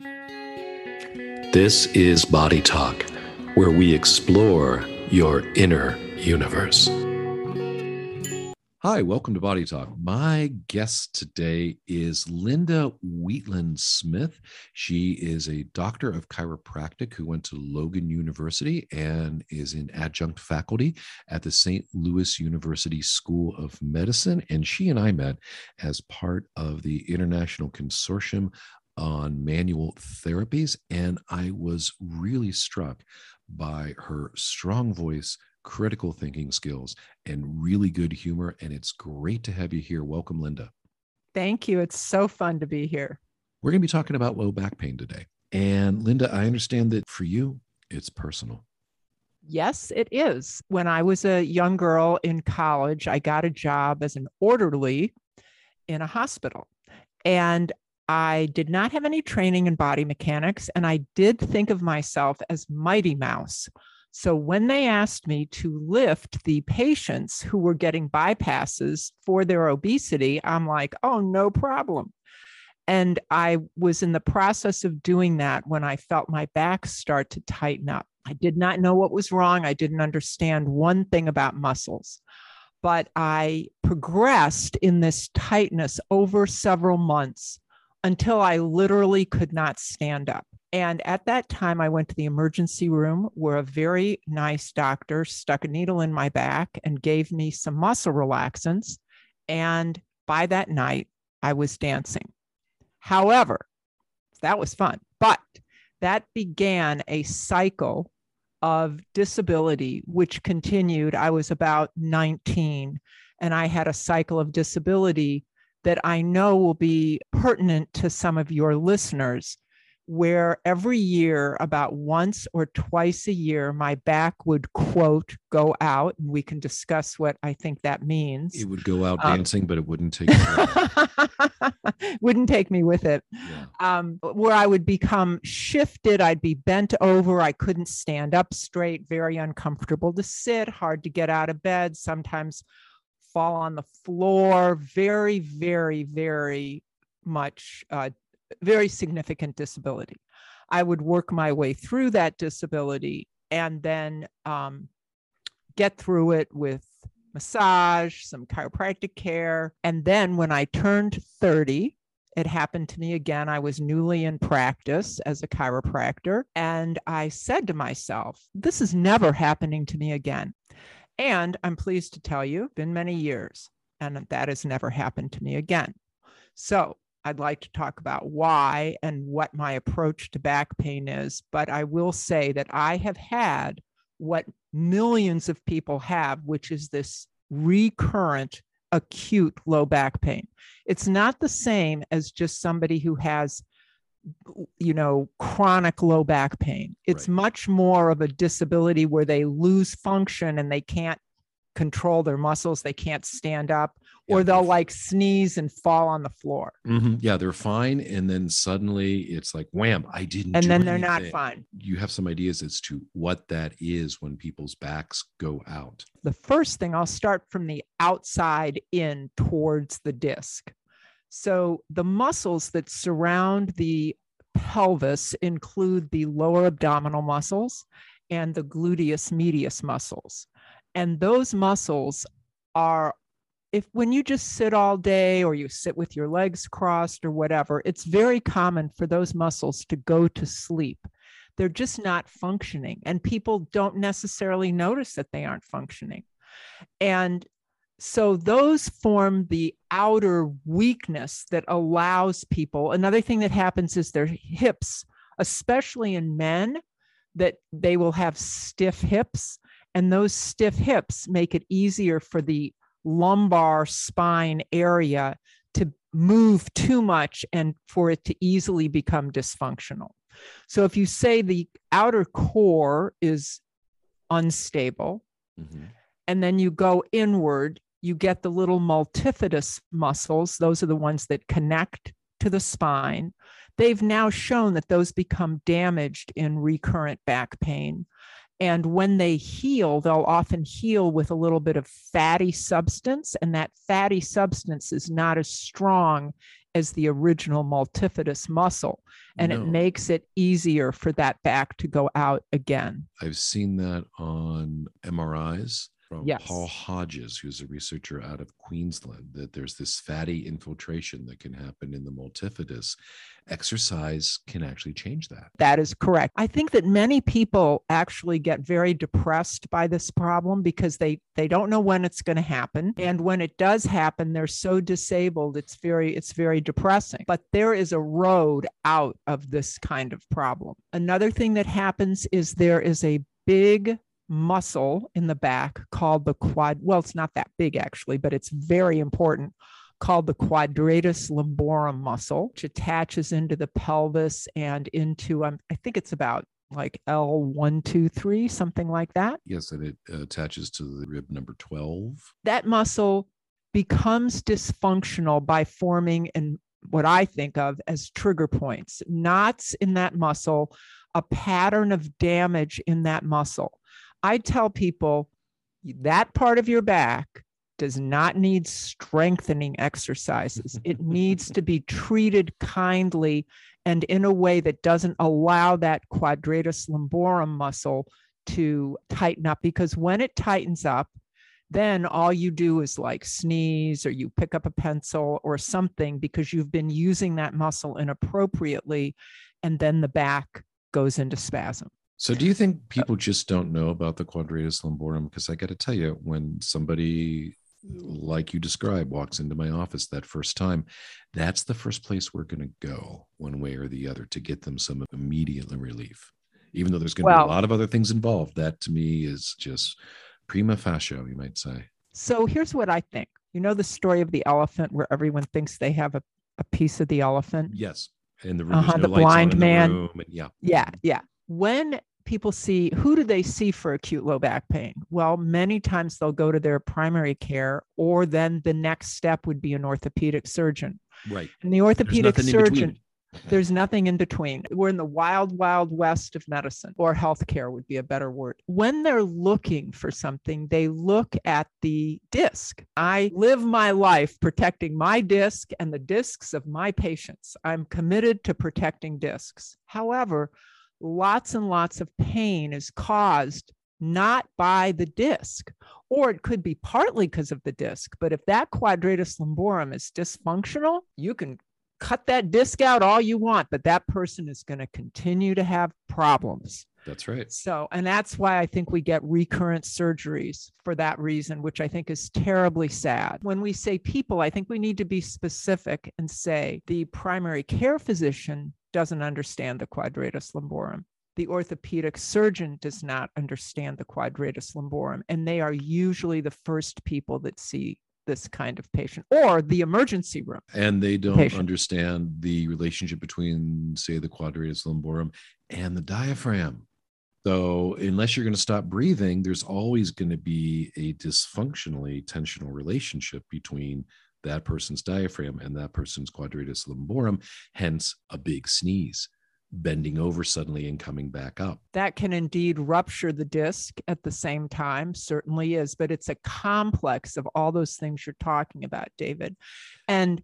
This is Body Talk, where we explore your inner universe. Hi, welcome to Body Talk. My guest today is Linda Wheatland Smith. She is a doctor of chiropractic who went to Logan University and is in adjunct faculty at the St. Louis University School of Medicine. And she and I met as part of the International Consortium on Manual Therapies. And I was really struck by her strong voice critical thinking skills, and really good humor. And it's great to have you here. Welcome, Linda. Thank you. It's so fun to be here. We're going to be talking about low back pain today. And Linda, I understand that for you, it's personal. Yes, it is. When I was a young girl in college, I got a job as an orderly in a hospital. And I did not have any training in body mechanics. And I did think of myself as Mighty Mouse. So when they asked me to lift the patients who were getting bypasses for their obesity, I'm like, oh, no problem. And I was in the process of doing that when I felt my back start to tighten up. I did not know what was wrong. I didn't understand one thing about muscles, but I progressed in this tightness over several months until I literally could not stand up. And at that time, I went to the emergency room where a very nice doctor stuck a needle in my back and gave me some muscle relaxants. And by that night, I was dancing. However, that was fun, but that began a cycle of disability, which continued. I was about 19, and I had a cycle of disability that I know will be pertinent to some of your listeners where every year, about once or twice a year, my back would quote go out, and we can discuss what I think that means. It would go out um, dancing, but it wouldn't take. wouldn't take me with it. Yeah. Um, where I would become shifted, I'd be bent over. I couldn't stand up straight. Very uncomfortable to sit. Hard to get out of bed. Sometimes fall on the floor. Very, very, very much uh, very significant disability. I would work my way through that disability and then um, get through it with massage, some chiropractic care. And then when I turned 30, it happened to me again. I was newly in practice as a chiropractor. And I said to myself, this is never happening to me again. And I'm pleased to tell you, been many years, and that has never happened to me again. So I'd like to talk about why and what my approach to back pain is. But I will say that I have had what millions of people have, which is this recurrent acute low back pain. It's not the same as just somebody who has you know chronic low back pain it's right. much more of a disability where they lose function and they can't control their muscles they can't stand up or they'll like sneeze and fall on the floor. Mm-hmm. Yeah, they're fine, and then suddenly it's like wham! I didn't. And then they're anything. not fine. You have some ideas as to what that is when people's backs go out. The first thing I'll start from the outside in towards the disc. So the muscles that surround the pelvis include the lower abdominal muscles and the gluteus medius muscles. And those muscles are if when you just sit all day or you sit with your legs crossed or whatever, it's very common for those muscles to go to sleep. They're just not functioning, and people don't necessarily notice that they aren't functioning. And so those form the outer weakness that allows people. Another thing that happens is their hips, especially in men, that they will have stiff hips. And those stiff hips make it easier for the lumbar spine area to move too much and for it to easily become dysfunctional. So if you say the outer core is unstable, mm-hmm. and then you go inward, you get the little multifidus muscles. Those are the ones that connect to the spine. They've now shown that those become damaged in recurrent back pain. And when they heal, they'll often heal with a little bit of fatty substance. And that fatty substance is not as strong as the original multifidus muscle and No. it makes it easier for that back to go out again. I've seen that on MRIs from Yes. Paul Hodges, who's a researcher out of Queensland, that there's this fatty infiltration that can happen in the multifidus. Exercise can actually change that. That is correct. I think that many people actually get very depressed by this problem because they they don't know when it's going to happen and when it does happen they're so disabled it's very it's very depressing. But there is a road out of this kind of problem. Another thing that happens is there is a big muscle in the back called the quad well it's not that big actually but it's very important called the quadratus lumborum muscle, which attaches into the pelvis and into, um, I think it's about like L123, something like that. Yes, and it uh, attaches to the rib number 12. That muscle becomes dysfunctional by forming and what I think of as trigger points, knots in that muscle, a pattern of damage in that muscle. I tell people that part of your back does not need strengthening exercises. It needs to be treated kindly and in a way that doesn't allow that quadratus lumborum muscle to tighten up because when it tightens up, then all you do is like sneeze or you pick up a pencil or something because you've been using that muscle inappropriately and then the back goes into spasm. So, do you think people just don't know about the quadratus lumborum? Because I got to tell you, when somebody like you describe walks into my office that first time, that's the first place we're going to go, one way or the other, to get them some immediate relief. Even though there's going to Well- be a lot of other things involved, that to me is just prima facie, you might say. So here's what I think. You know the story of the elephant where everyone thinks they have a, a piece of the elephant? Yes, and the, room, Uh-huh, the no on blind in the man. and yeah, Yeah, yeah. When people see who do they see for acute low back pain? Well, many times they'll go to their primary care, or then the next step would be an orthopedic surgeon. right. And the orthopedic in surgeon, there's nothing in between. We're in the wild, wild west of medicine, or healthcare would be a better word. When they're looking for something, they look at the disc. I live my life protecting my disc and the discs of my patients. I'm committed to protecting discs. However, lots and lots of pain is caused not by the disc, or it could be partly because of the disc. But if that quadratus lumborum is dysfunctional, you can cut that disc out all you want, but that person is going to continue to have problems. That's right. So, and that's why I think we get recurrent surgeries for that reason, which I think is terribly sad. When we say people, I think we need to be specific and say the primary care physician doesn't understand the quadratus lumborum. The orthopedic surgeon does not understand the quadratus lumborum, and they are usually the first people that see this kind of patient or the emergency room. and they don't patient. understand the relationship between say the quadratus lumborum and the diaphragm so unless you're going to stop breathing there's always going to be a dysfunctionally tensional relationship between that person's diaphragm and that person's quadratus lumborum hence a big sneeze bending over suddenly and coming back up. That can indeed rupture the disc at the same time certainly is but it's a complex of all those things you're talking about david. And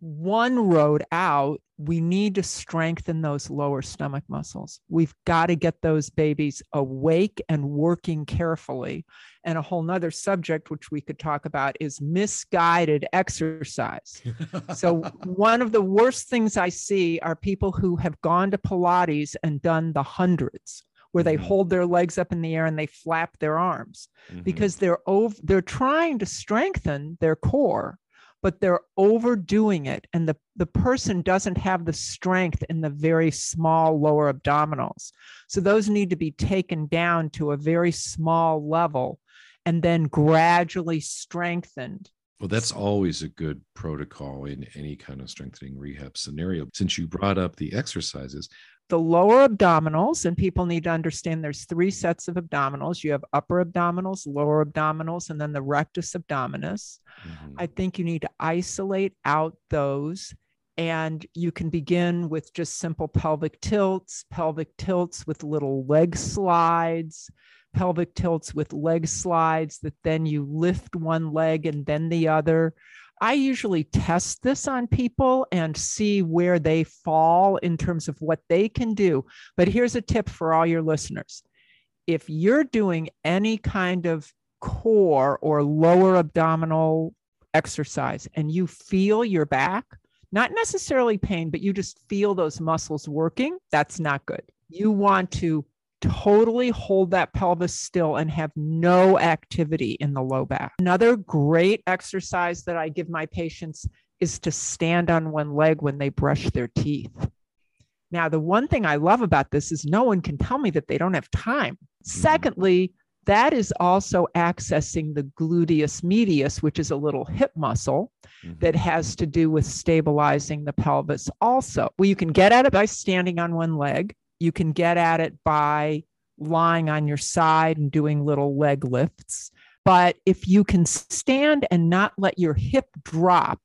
one road out we need to strengthen those lower stomach muscles we've got to get those babies awake and working carefully and a whole nother subject which we could talk about is misguided exercise so one of the worst things I see are people who have gone to Pilates and done the hundreds where they Mhm. hold their legs up in the air and they flap their arms Mhm. because they're over they're trying to strengthen their core but they're overdoing it and the, the person doesn't have the strength in the very small lower abdominals so those need to be taken down to a very small level and then gradually strengthened Well, that's always a good protocol in any kind of strengthening rehab scenario. Since you brought up the exercises, the lower abdominals, and people need to understand there's three sets of abdominals. You have upper abdominals, lower abdominals, and then the rectus abdominis. Mhm. I think you need to isolate out those. And you can begin with just simple pelvic tilts, pelvic tilts with little leg slides, pelvic tilts with leg slides that then you lift one leg and then the other. I usually test this on people and see where they fall in terms of what they can do. But here's a tip for all your listeners if you're doing any kind of core or lower abdominal exercise and you feel your back, not necessarily pain, but you just feel those muscles working, that's not good. You want to totally hold that pelvis still and have no activity in the low back. Another great exercise that I give my patients is to stand on one leg when they brush their teeth. Now, the one thing I love about this is no one can tell me that they don't have time. Secondly, that is also accessing the gluteus medius, which is a little hip muscle mm-hmm. that has to do with stabilizing the pelvis, also. Well, you can get at it by standing on one leg, you can get at it by lying on your side and doing little leg lifts. But if you can stand and not let your hip drop,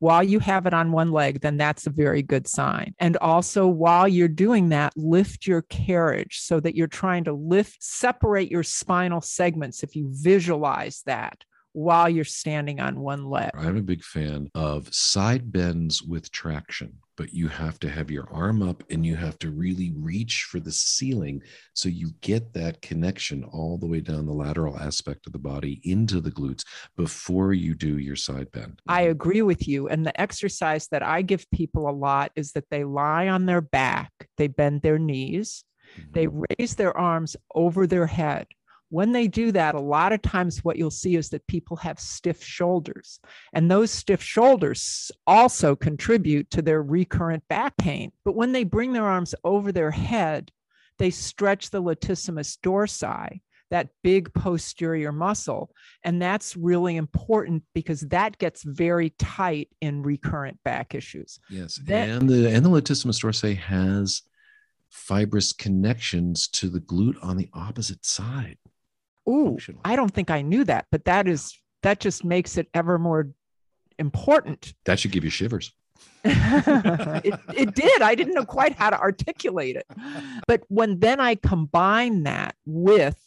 while you have it on one leg, then that's a very good sign. And also, while you're doing that, lift your carriage so that you're trying to lift, separate your spinal segments. If you visualize that while you're standing on one leg, I'm a big fan of side bends with traction but you have to have your arm up and you have to really reach for the ceiling so you get that connection all the way down the lateral aspect of the body into the glutes before you do your side bend. I agree with you. And the exercise that I give people a lot is that they lie on their back, they bend their knees, mm-hmm. they raise their arms over their head when they do that, a lot of times what you'll see is that people have stiff shoulders. And those stiff shoulders also contribute to their recurrent back pain. But when they bring their arms over their head, they stretch the latissimus dorsi, that big posterior muscle. And that's really important because that gets very tight in recurrent back issues. Yes. and the and the latissimus dorsi has fibrous connections to the glute on the opposite side. Ooh, I don't think I knew that, but that is that just makes it ever more important. That should give you shivers. it, it did. I didn't know quite how to articulate it. But when then I combine that with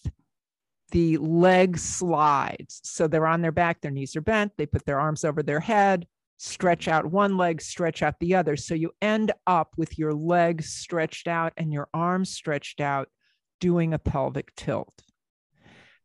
the leg slides, so they're on their back, their knees are bent, they put their arms over their head, stretch out one leg, stretch out the other. So you end up with your legs stretched out and your arms stretched out doing a pelvic tilt.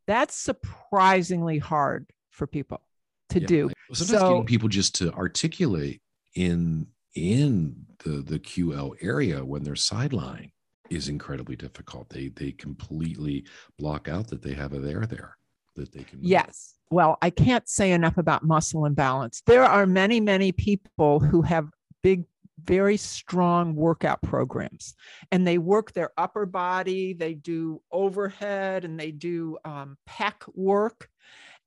That's surprisingly hard for people to yeah. do. Sometimes so, getting people just to articulate in in the the QL area when they're sidelined is incredibly difficult. They they completely block out that they have a there there that they can. Move. Yes. Well, I can't say enough about muscle imbalance. There are many, many people who have big very strong workout programs and they work their upper body they do overhead and they do um, pec work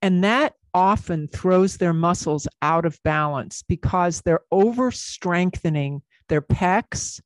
and that often throws their muscles out of balance because they're over strengthening their pecs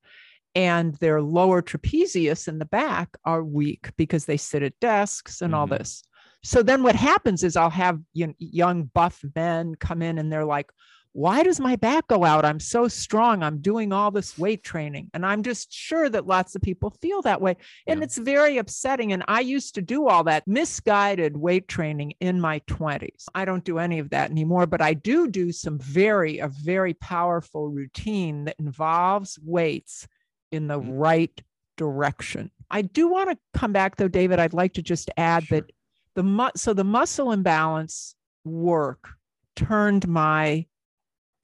and their lower trapezius in the back are weak because they sit at desks and mm-hmm. all this so then what happens is i'll have young buff men come in and they're like why does my back go out? I'm so strong. I'm doing all this weight training. And I'm just sure that lots of people feel that way. And yeah. it's very upsetting. And I used to do all that misguided weight training in my 20s. I don't do any of that anymore, but I do do some very, a very powerful routine that involves weights in the mm-hmm. right direction. I do want to come back though, David. I'd like to just add sure. that the mu- so the muscle imbalance work turned my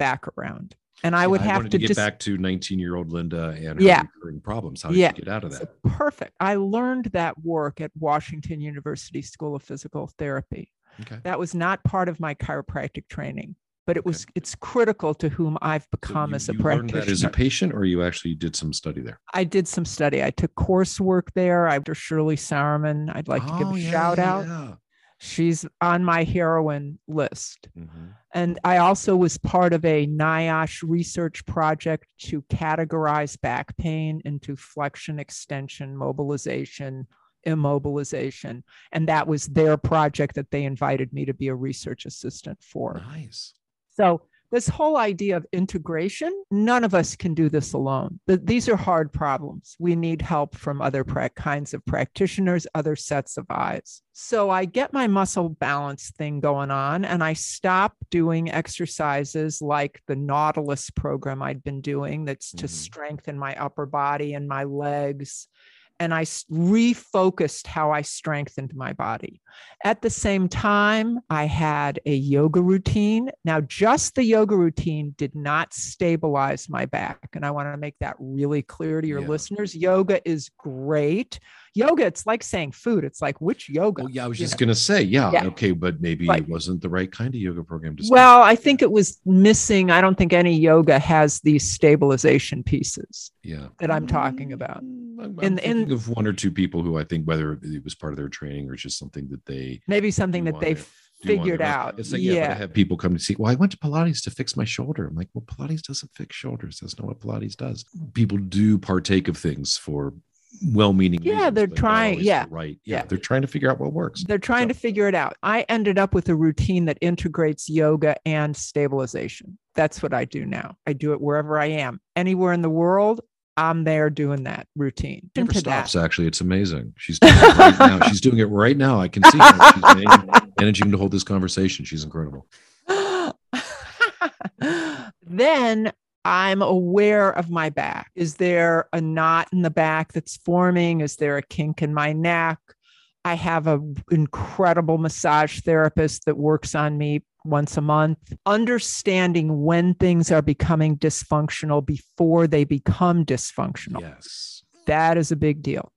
back around. And I would have to, to, get just, back to 19 year old Linda and her yeah. recurring problems. How did yeah. you get out of that? Perfect. I learned that work at Washington University School of Physical Therapy. Okay. That was not part of my chiropractic training, but it was okay. it's critical to whom I've become so you, as a you practitioner. As a patient, or you actually did some study there? I did some study. I took coursework there. After Shirley Sahrmann, I'd like oh, to give oh, a oh, yeah, shout out. She's on my heroine list. Mm-hmm. And I also was part of a NIOSH research project to categorize back pain into flexion, extension, mobilization, immobilization. And that was their project that they invited me to be a research assistant for. Nice. So this whole idea of integration, none of us can do this alone. These are hard problems. We need help from other kinds of practitioners, other sets of eyes. So I get my muscle balance thing going on and I stop doing exercises like the Nautilus program I'd been doing that's to mm-hmm. strengthen my upper body and my legs and I refocused how I strengthened my body. At the same time, I had a yoga routine. Now, just the yoga routine did not stabilize my back. And I want to make that really clear to your yeah. listeners. Yoga is great yoga, it's like saying food. It's like which yoga? Well, yeah, I was just going to say, yeah, yeah, okay, but maybe it wasn't the right kind of yoga program. To well, I think it was missing. I don't think any yoga has these stabilization pieces. Yeah, that I'm talking about. Mm, I'm, I'm in, in, of one or two people who I think whether it was part of their training or just something that they maybe something that they figured out. It's like, yeah, yeah. I have people come to see, well, I went to Pilates to fix my shoulder. I'm like, well, Pilates doesn't fix shoulders. That's not what Pilates does. People do partake of things for well-meaning yeah reasons, they're trying yeah right yeah, yeah, they're trying to figure out what works. They're trying so. to figure it out. I ended up with a routine that integrates yoga and stabilization. That's what i do now. I do it wherever i am. Anywhere in the world i'm there doing that routine. Never stops that. actually. It's amazing. She's doing it right now. She's doing it right now. I can see her. she's managing to hold this conversation. She's incredible. Then I'm aware of my back. Is there a knot in the back that's forming? Is there a kink in my neck? I have an incredible massage therapist that works on me once a month. Understanding when things are becoming dysfunctional before they become dysfunctional. Yes. That is a big deal.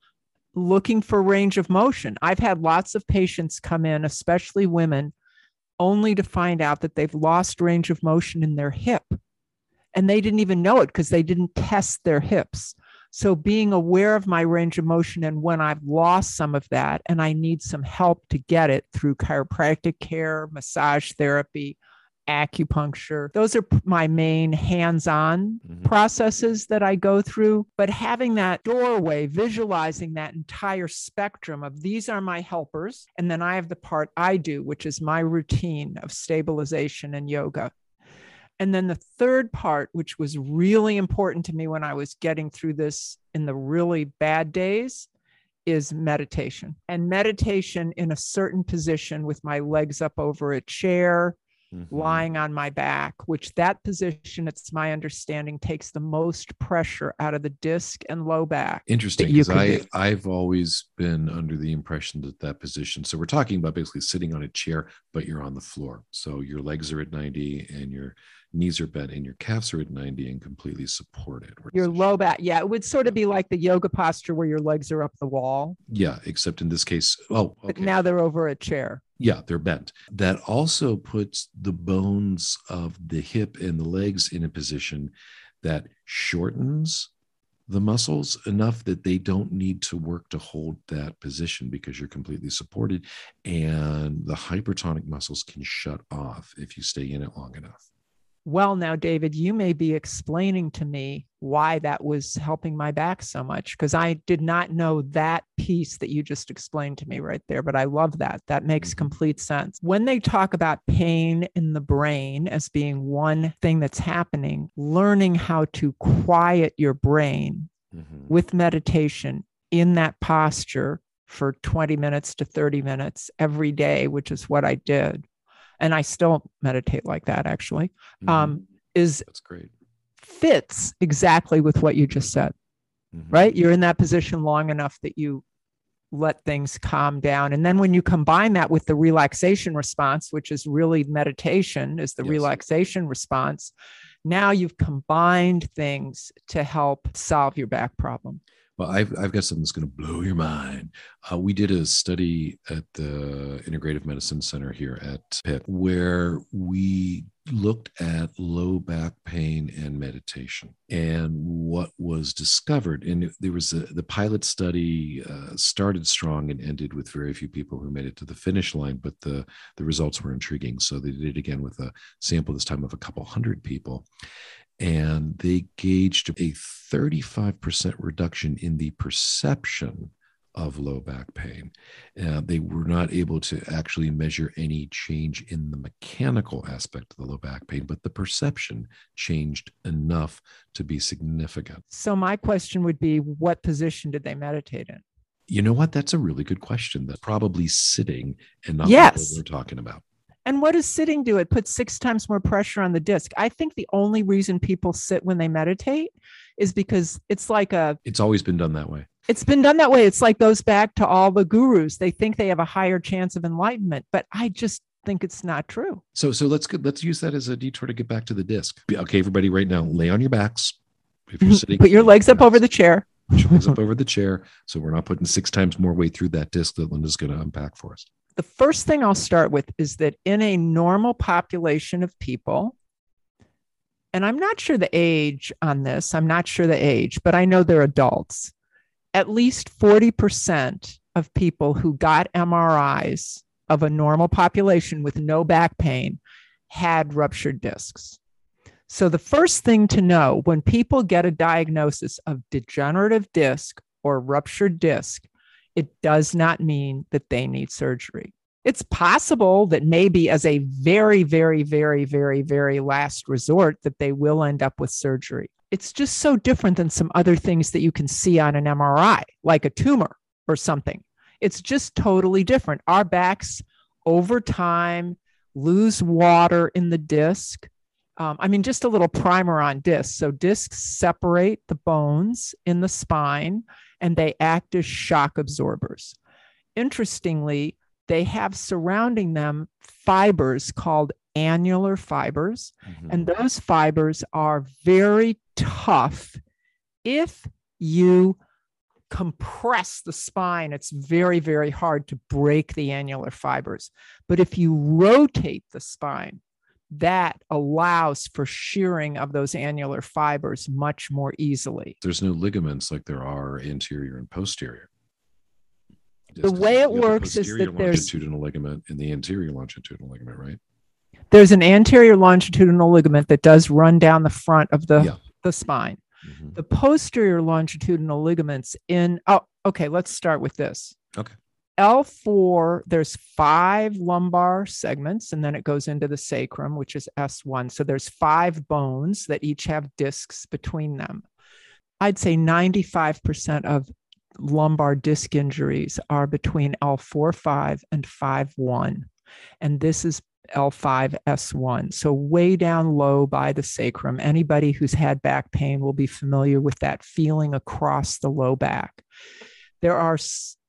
Looking for range of motion. I've had lots of patients come in, especially women, only to find out that they've lost range of motion in their hip and they didn't even know it because they didn't test their hips. So being aware of my range of motion and when I've lost some of that and I need some help to get it through chiropractic care, massage therapy, acupuncture. Those are my main hands on mm-hmm. processes that I go through. But having that doorway, visualizing that entire spectrum of these are my helpers. And then I have the part I do, which is my routine of stabilization and yoga. And then the third part, which was really important to me when I was getting through this in the really bad days, is meditation. And meditation in a certain position with my legs up over a chair, mm-hmm. lying on my back, which that position, it's my understanding, takes the most pressure out of the disc and low back. Interesting, because I do. I've always been under the impression that that position. So we're talking about basically sitting on a chair, but you're on the floor. So your legs are at 90 and your knees are bent and your calves are at 90 and completely supported. Your low back. Yeah. It would sort of be like the yoga posture where your legs are up the wall. Yeah. Except in this case, oh, okay. But now they're over a chair. Yeah. They're bent. That also puts the bones of the hip and the legs in a position that shortens the muscles enough that they don't need to work to hold that position because you're completely supported and the hypertonic muscles can shut off if you stay in it long enough well, now, David, you may be explaining to me why that was helping my back so much because I did not know that piece that you just explained to me right there. But I love that. That makes mm-hmm. complete sense. When they talk about pain in the brain as being one thing that's happening, learning how to quiet your brain mm-hmm. with meditation in that posture for 20 minutes to 30 minutes every day, which is what I did and I still meditate like that actually, mm-hmm. um, is that's great. Fits exactly with what you just said, mm-hmm. right? You're in that position long enough that you let things calm down. And then when you combine that with the relaxation response, which is really meditation, is the yes. relaxation response, now you've combined things to help solve your back problem. Well, I've, I've got something that's going to blow your mind. Uh, we did a study at the Integrative Medicine Center here at Pitt where we looked at low back pain and meditation and what was discovered. And there was a, the pilot study uh, started strong and ended with very few people who made it to the finish line, but the, the results were intriguing. So they did it again with a sample this time of a couple hundred people and they gauged a 35% reduction in the perception of low back pain. Uh, they were not able to actually measure any change in the mechanical aspect of the low back pain, but the perception changed enough to be significant. So, my question would be what position did they meditate in? You know what? That's a really good question. That's probably sitting and not yes. what we're talking about. And what does sitting do? It puts six times more pressure on the disc. I think the only reason people sit when they meditate is because it's like a. It's always been done that way. It's been done that way. It's like goes back to all the gurus. They think they have a higher chance of enlightenment, but I just think it's not true. So, so let's get, let's use that as a detour to get back to the disc. Okay, everybody, right now, lay on your backs. If you're sitting, put your legs up over the chair. Put your legs up over the chair, so we're not putting six times more weight through that disc that Linda's going to unpack for us the first thing I'll start with is that in a normal population of people, and I'm not sure the age on this, I'm not sure the age, but I know they're adults. At least 40% of people who got MRIs of a normal population with no back pain had ruptured discs. So, the first thing to know when people get a diagnosis of degenerative disc or ruptured disc it does not mean that they need surgery. It's possible that maybe, as a very, very, very, very, very last resort, that they will end up with surgery. It's just so different than some other things that you can see on an MRI, like a tumor or something. It's just totally different. Our backs, over time, lose water in the disc. Um, I mean, just a little primer on discs. So, discs separate the bones in the spine and they act as shock absorbers. Interestingly, they have surrounding them fibers called annular fibers, mm-hmm. and those fibers are very tough. If you compress the spine, it's very, very hard to break the annular fibers. But if you rotate the spine, that allows for shearing of those annular fibers much more easily. There's no ligaments like there are anterior and posterior. the way it works is that there's a longitudinal ligament and the anterior longitudinal ligament, right? There's an anterior longitudinal ligament that does run down the front of the, yeah. the spine. Mm-hmm. The posterior longitudinal ligaments in, oh, okay, let's start with this. Okay. L4, there's five lumbar segments, and then it goes into the sacrum, which is S1. So there's five bones that each have discs between them. I'd say 95% of lumbar disc injuries are between L4, 5 and 5, 1. And this is L5, S1. So way down low by the sacrum. Anybody who's had back pain will be familiar with that feeling across the low back. There are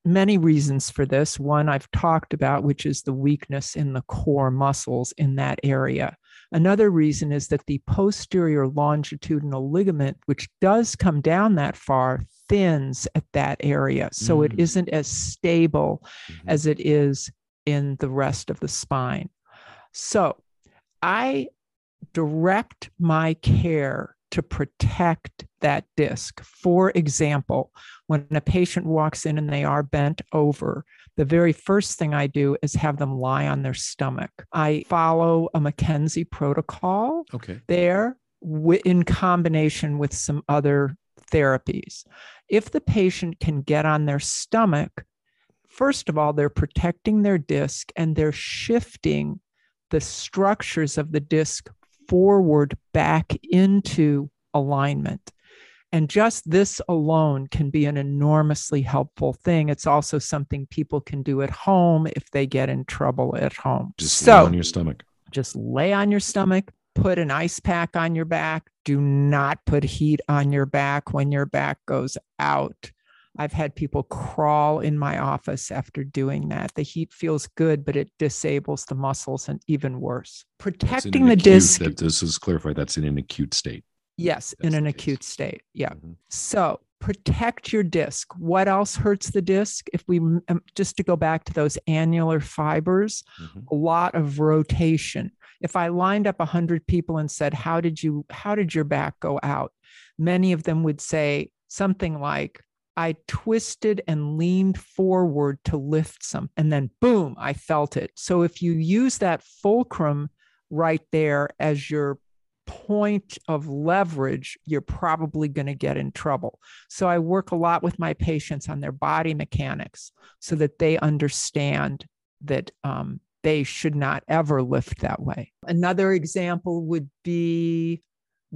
many reasons for this. One I've talked about, which is the weakness in the core muscles in that area. Another reason is that the posterior longitudinal ligament, which does come down that far, thins at that area. So mm. it isn't as stable mm-hmm. as it is in the rest of the spine. So I direct my care to protect that disc. For example, when a patient walks in and they are bent over, the very first thing I do is have them lie on their stomach. I follow a McKenzie protocol okay. there in combination with some other therapies. If the patient can get on their stomach, first of all, they're protecting their disc and they're shifting the structures of the disc forward back into alignment. And just this alone can be an enormously helpful thing. It's also something people can do at home if they get in trouble at home. Just so, lay on your stomach. Just lay on your stomach, put an ice pack on your back. Do not put heat on your back when your back goes out. I've had people crawl in my office after doing that. The heat feels good, but it disables the muscles and even worse. Protecting the acute, disc. That, this is clarified. That's in an acute state. Yes, That's in an acute state. Yeah. Mm-hmm. So protect your disc. What else hurts the disc? If we um, just to go back to those annular fibers, mm-hmm. a lot of rotation. If I lined up 100 people and said, "How did you how did your back go out?" Many of them would say something like, I twisted and leaned forward to lift some, and then boom, I felt it. So if you use that fulcrum right there as your point of leverage, you're probably going to get in trouble. So I work a lot with my patients on their body mechanics so that they understand that um, they should not ever lift that way. Another example would be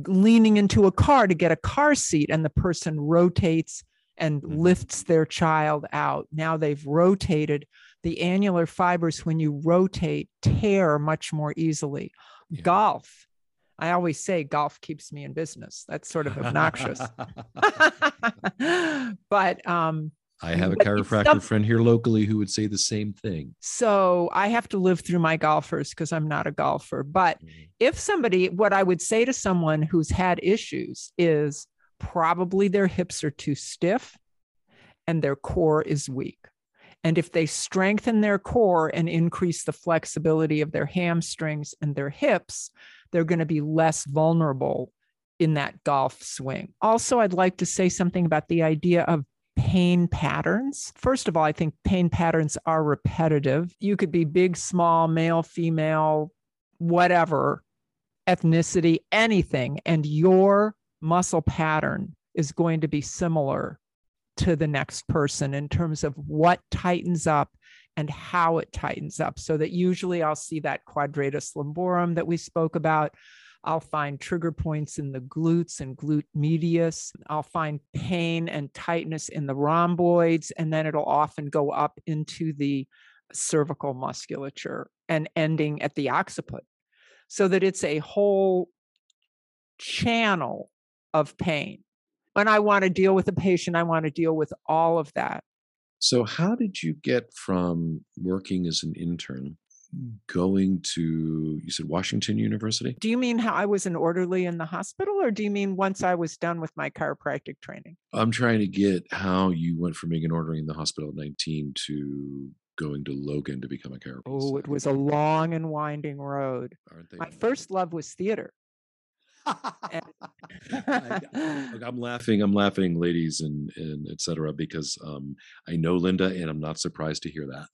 leaning into a car to get a car seat, and the person rotates and mm-hmm. lifts their child out. Now they've rotated. The annular fibers, when you rotate, tear much more easily. Yeah. Golf. I always say golf keeps me in business. That's sort of obnoxious. but um, I have a chiropractor some, friend here locally who would say the same thing. So I have to live through my golfers because I'm not a golfer. But mm-hmm. if somebody, what I would say to someone who's had issues is probably their hips are too stiff and their core is weak. And if they strengthen their core and increase the flexibility of their hamstrings and their hips, they're going to be less vulnerable in that golf swing. Also, I'd like to say something about the idea of pain patterns. First of all, I think pain patterns are repetitive. You could be big, small, male, female, whatever, ethnicity, anything, and your muscle pattern is going to be similar to the next person in terms of what tightens up and how it tightens up. So that usually I'll see that quadratus lumborum that we spoke about. I'll find trigger points in the glutes and glute medius. I'll find pain and tightness in the rhomboids, and then it'll often go up into the cervical musculature and ending at the occiput. So that it's a whole channel of pain. When I want to deal with a patient, I want to deal with all of that. So, how did you get from working as an intern mm. going to you said Washington University? Do you mean how I was an orderly in the hospital or do you mean once I was done with my chiropractic training? I'm trying to get how you went from being an orderly in the hospital at 19 to going to Logan to become a chiropractor. Oh, it was a long and winding road. My first love was theater. I, am laughing. I'm laughing, ladies, and and etc. Because um, I know Linda, and I'm not surprised to hear that.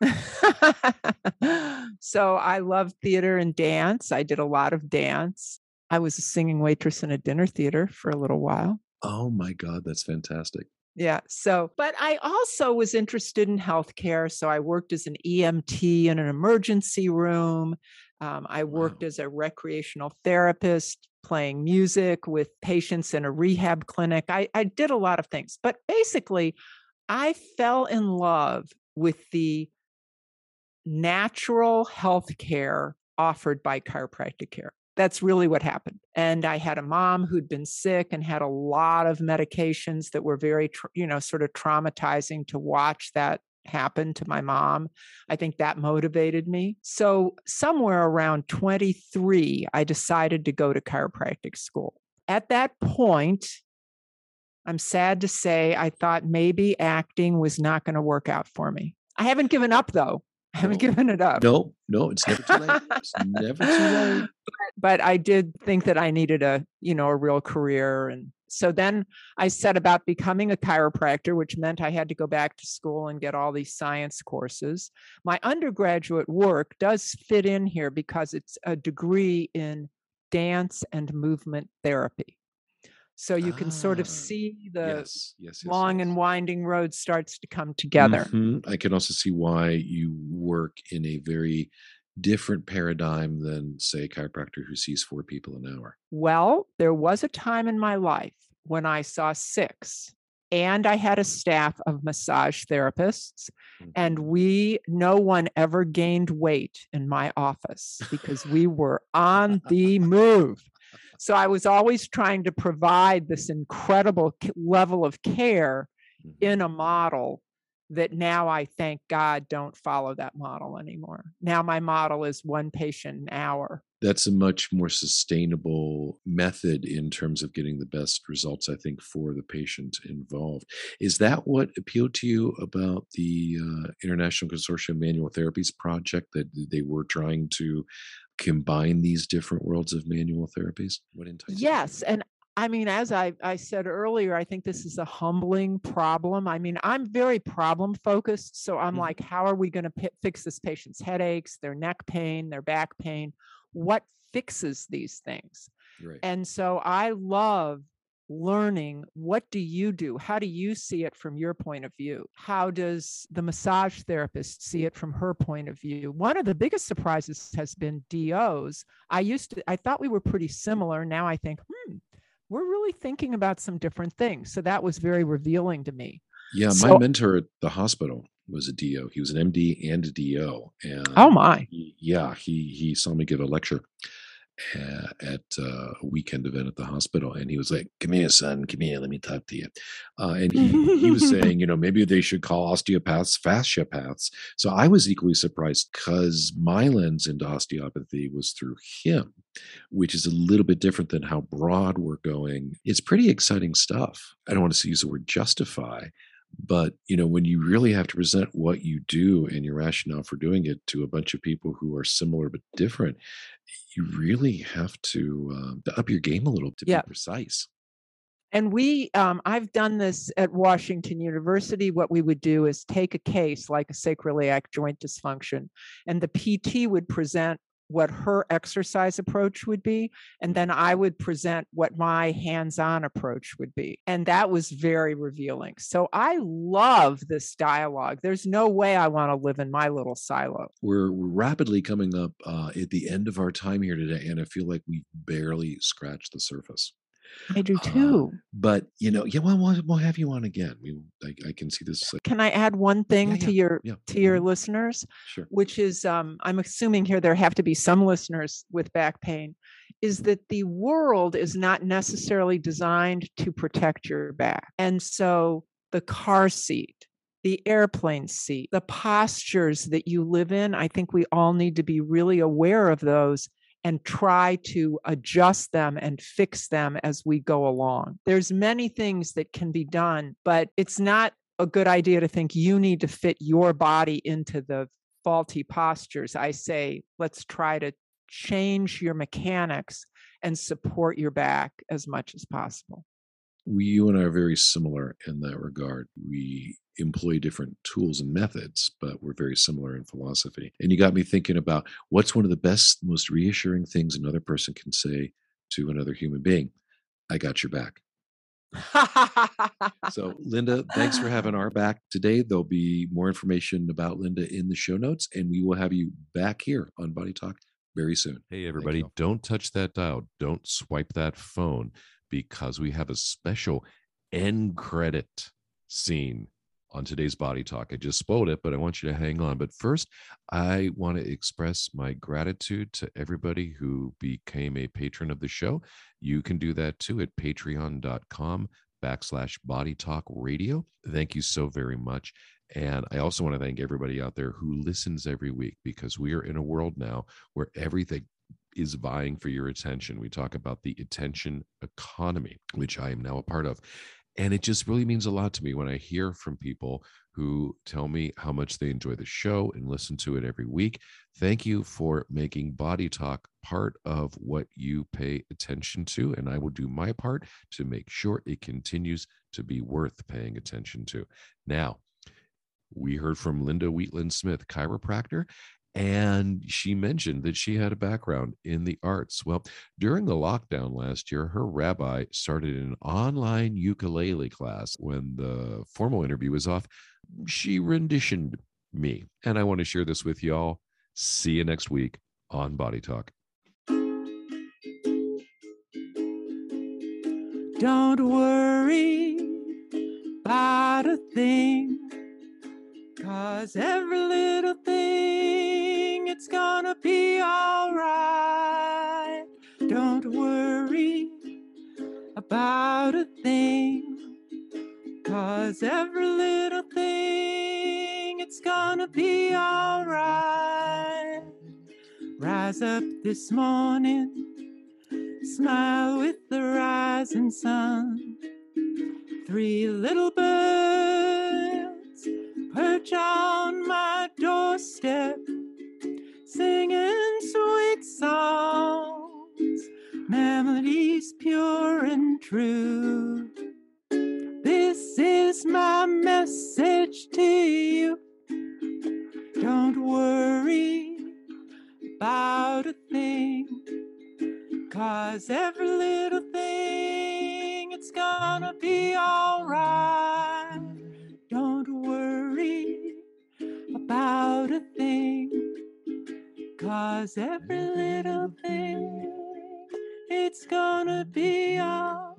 so I love theater and dance. I did a lot of dance. I was a singing waitress in a dinner theater for a little while. Oh my God, that's fantastic. Yeah. So, but I also was interested in healthcare. So I worked as an EMT in an emergency room. Um, I worked wow. as a recreational therapist, playing music with patients in a rehab clinic. I, I did a lot of things, but basically, I fell in love with the natural health care offered by chiropractic care. That's really what happened. And I had a mom who'd been sick and had a lot of medications that were very, you know, sort of traumatizing to watch that happen to my mom. I think that motivated me. So, somewhere around 23, I decided to go to chiropractic school. At that point, I'm sad to say, I thought maybe acting was not going to work out for me. I haven't given up though. I haven't no, given it up. No, no, it's never too late. It's never too late. But I did think that I needed a, you know, a real career. And so then I set about becoming a chiropractor, which meant I had to go back to school and get all these science courses. My undergraduate work does fit in here because it's a degree in dance and movement therapy. So you can sort of ah, see the yes, yes, yes, long and winding road starts to come together. Mm-hmm. I can also see why you work in a very different paradigm than, say, a chiropractor who sees four people an hour. Well, there was a time in my life when I saw six and I had a staff of massage therapists, mm-hmm. and we, no one ever gained weight in my office because we were on the move. So I was always trying to provide this incredible level of care mm-hmm. in a model that now I thank God don't follow that model anymore. Now my model is one patient an hour. That's a much more sustainable method in terms of getting the best results, I think, for the patient involved. Is that what appealed to you about the uh, International Consortium Manual Therapies project that they were trying to combine these different worlds of manual therapies? What Yes, and I mean, as I, I said earlier, I think this is a humbling problem. I mean, I'm very problem focused. So I'm mm-hmm. like, how are we going to p- fix this patient's headaches, their neck pain, their back pain? What fixes these things? Right. And so I love learning what do you do how do you see it from your point of view how does the massage therapist see it from her point of view one of the biggest surprises has been DOs i used to i thought we were pretty similar now i think hmm we're really thinking about some different things so that was very revealing to me Yeah, my So- mentor at the hospital was a DO. He was an MD and a DO. And oh my he- yeah, he he saw me give a lecture at uh, a weekend event at the hospital, and he was like, "Come here, son. Come here. Let me talk to you." Uh, and he he was saying, you know, maybe they should call osteopaths fasciopaths. So I was equally surprised because my lens into osteopathy was through him, which is a little bit different than how broad we're going. It's pretty exciting stuff. I don't want to use the word justify, but you know when you really have to present what you do and your rationale for doing it to a bunch of people who are similar but different you really have to, um, to up your game a little to Yeah. be precise And we, um, I've done this at Washington University. What we would do is take a case like a sacroiliac joint dysfunction, and the PT would present what her exercise approach would be, and then I would present what my hands on approach would be. And that was very revealing. So I love this dialogue. There's no way I want to live in my little silo. we're, rapidly coming up uh, at the end of our time here today and i feel like we've barely scratched the surface I do Uh, too. but you know yeah well we'll, we'll have you on again we I, I can see this like Can I add one thing Yeah, to your yeah to your listeners? sure which is um, i'm assuming here there have to be some listeners with back pain is that the world is not necessarily designed to protect your back and so the car seat the airplane seat the postures that you live in i think we all need to be really aware of those and try to adjust them and fix them as we go along there's many things that can be done but it's not a good idea to think you need to fit your body into the faulty postures. I say, let's try to change your mechanics and support your back as much as possible. We you and I are very similar in that regard. We employ different tools and methods, but we're very similar in philosophy. And you got me thinking about what's one of the best, most reassuring things another person can say to another human being. I got your back. So, Linda, thanks for having our back today. There'll be more information about Linda in the show notes, and we will have you back here on Body Talk very soon. Hey, everybody, don't touch that dial. Don't swipe that phone because we have a special end credit scene on today's Body Talk. I just spoiled it, but I want you to hang on. But first, I want to express my gratitude to everybody who became a patron of the show. You can do that too at patreon.com backslash body talk radio. Thank you so very much. And I also want to thank everybody out there who listens every week because we are in a world now where everything is vying for your attention. We talk about the attention economy, which I am now a part of. And it just really means a lot to me when I hear from people who tell me how much they enjoy the show and listen to it every week. Thank you for making Body Talk part of what you pay attention to. And I will do my part to make sure it continues to be worth paying attention to. Now, we heard from Linda Wheatland Smith, chiropractor, and she mentioned that she had a background in the arts. Well, during the lockdown last year, her rabbi started an online ukulele class. When the formal interview was off, she renditioned me. And I want to share this with y'all. See you next week on Body Talk. Don't worry about a thing, cause every little thing, it's gonna be alright. Don't worry about a thing, cause every little thing, it's gonna be alright. Rise up this morning smile with the rising sun. Three little birds perch on my doorstep, singing sweet songs, melodies pure and true. This is my message to you. Don't worry about a thing. Cause every little thing, it's gonna be alright. Don't worry about a. Cause every little thing, it's gonna be alright.